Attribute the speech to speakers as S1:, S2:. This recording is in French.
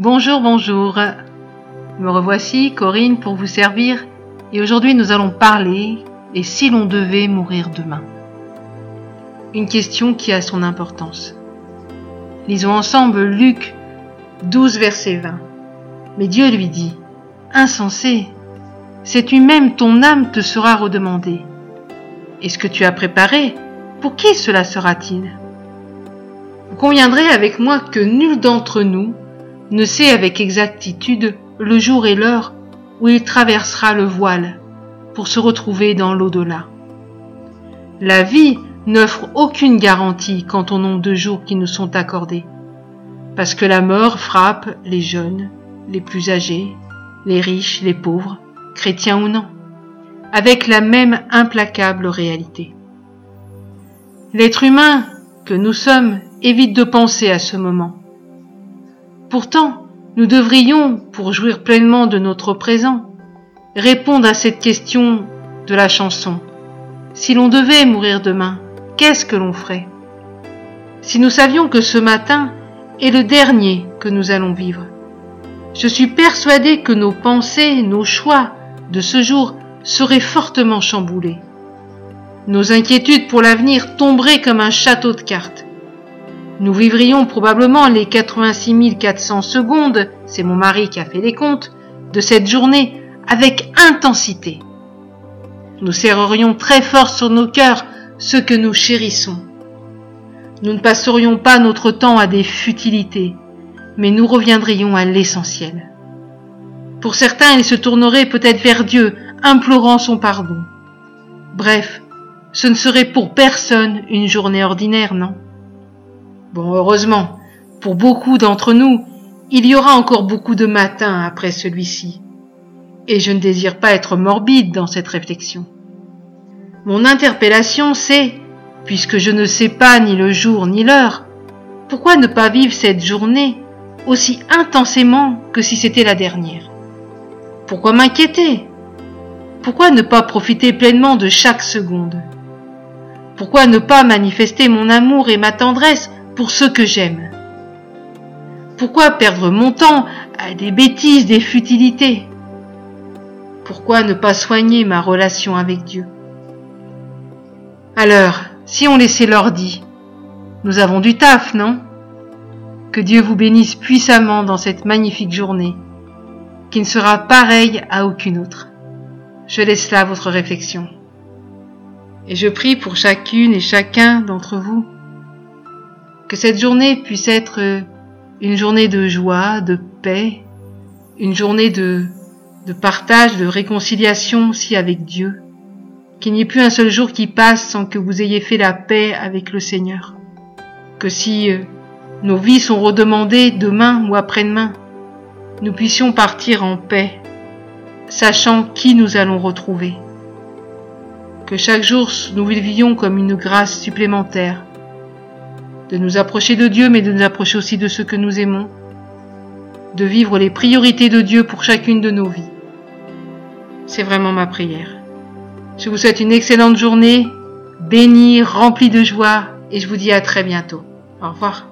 S1: Bonjour, bonjour. Me revoici, Corinne, pour vous servir, et aujourd'hui nous allons parler et si l'on devait mourir demain? Une question qui a son importance. Lisons ensemble Luc 12, verset 20. Mais Dieu lui dit, Insensé, sais-tu même ton âme te sera redemandée? Et ce que tu as préparé, pour qui cela sera-t-il? Vous conviendrez avec moi que nul d'entre nous ne sait avec exactitude le jour et l'heure où il traversera le voile pour se retrouver dans l'au-delà. La vie n'offre aucune garantie quant au nombre de jours qui nous sont accordés, parce que la mort frappe les jeunes, les plus âgés, les riches, les pauvres, chrétiens ou non, avec la même implacable réalité. L'être humain que nous sommes évite de penser à ce moment, Pourtant, nous devrions, pour jouir pleinement de notre présent, répondre à cette question de la chanson. Si l'on devait mourir demain, qu'est-ce que l'on ferait? Si nous savions que ce matin est le dernier que nous allons vivre, je suis persuadé que nos pensées, nos choix de ce jour seraient fortement chamboulés. Nos inquiétudes pour l'avenir tomberaient comme un château de cartes. Nous vivrions probablement les 86 400 secondes, c'est mon mari qui a fait les comptes, de cette journée avec intensité. Nous serrerions très fort sur nos cœurs ce que nous chérissons. Nous ne passerions pas notre temps à des futilités, mais nous reviendrions à l'essentiel. Pour certains, ils se tourneraient peut-être vers Dieu, implorant son pardon. Bref, ce ne serait pour personne une journée ordinaire, non? Bon, heureusement, pour beaucoup d'entre nous, il y aura encore beaucoup de matins après celui-ci. Et je ne désire pas être morbide dans cette réflexion. Mon interpellation, c'est, puisque je ne sais pas ni le jour ni l'heure, pourquoi ne pas vivre cette journée aussi intensément que si c'était la dernière? Pourquoi m'inquiéter? Pourquoi ne pas profiter pleinement de chaque seconde? Pourquoi ne pas manifester mon amour et ma tendresse pour ceux que j'aime Pourquoi perdre mon temps à des bêtises, des futilités? Pourquoi ne pas soigner ma relation avec Dieu? Alors, si on laissait l'ordi, nous avons du taf, non? Que Dieu vous bénisse puissamment dans cette magnifique journée, qui ne sera pareille à aucune autre. Je laisse là votre réflexion. Et je prie pour chacune et chacun d'entre vous que cette journée puisse être une journée de joie, de paix, une journée de, de partage, de réconciliation aussi avec Dieu. Qu'il n'y ait plus un seul jour qui passe sans que vous ayez fait la paix avec le Seigneur. Que si euh, nos vies sont redemandées demain ou après-demain, nous puissions partir en paix, sachant qui nous allons retrouver. Que chaque jour nous vivions comme une grâce supplémentaire, de nous approcher de Dieu, mais de nous approcher aussi de ceux que nous aimons, de vivre les priorités de Dieu pour chacune de nos vies. C'est vraiment ma prière. Je vous souhaite une excellente journée, bénie, remplie de joie, et je vous dis à très bientôt. Au revoir.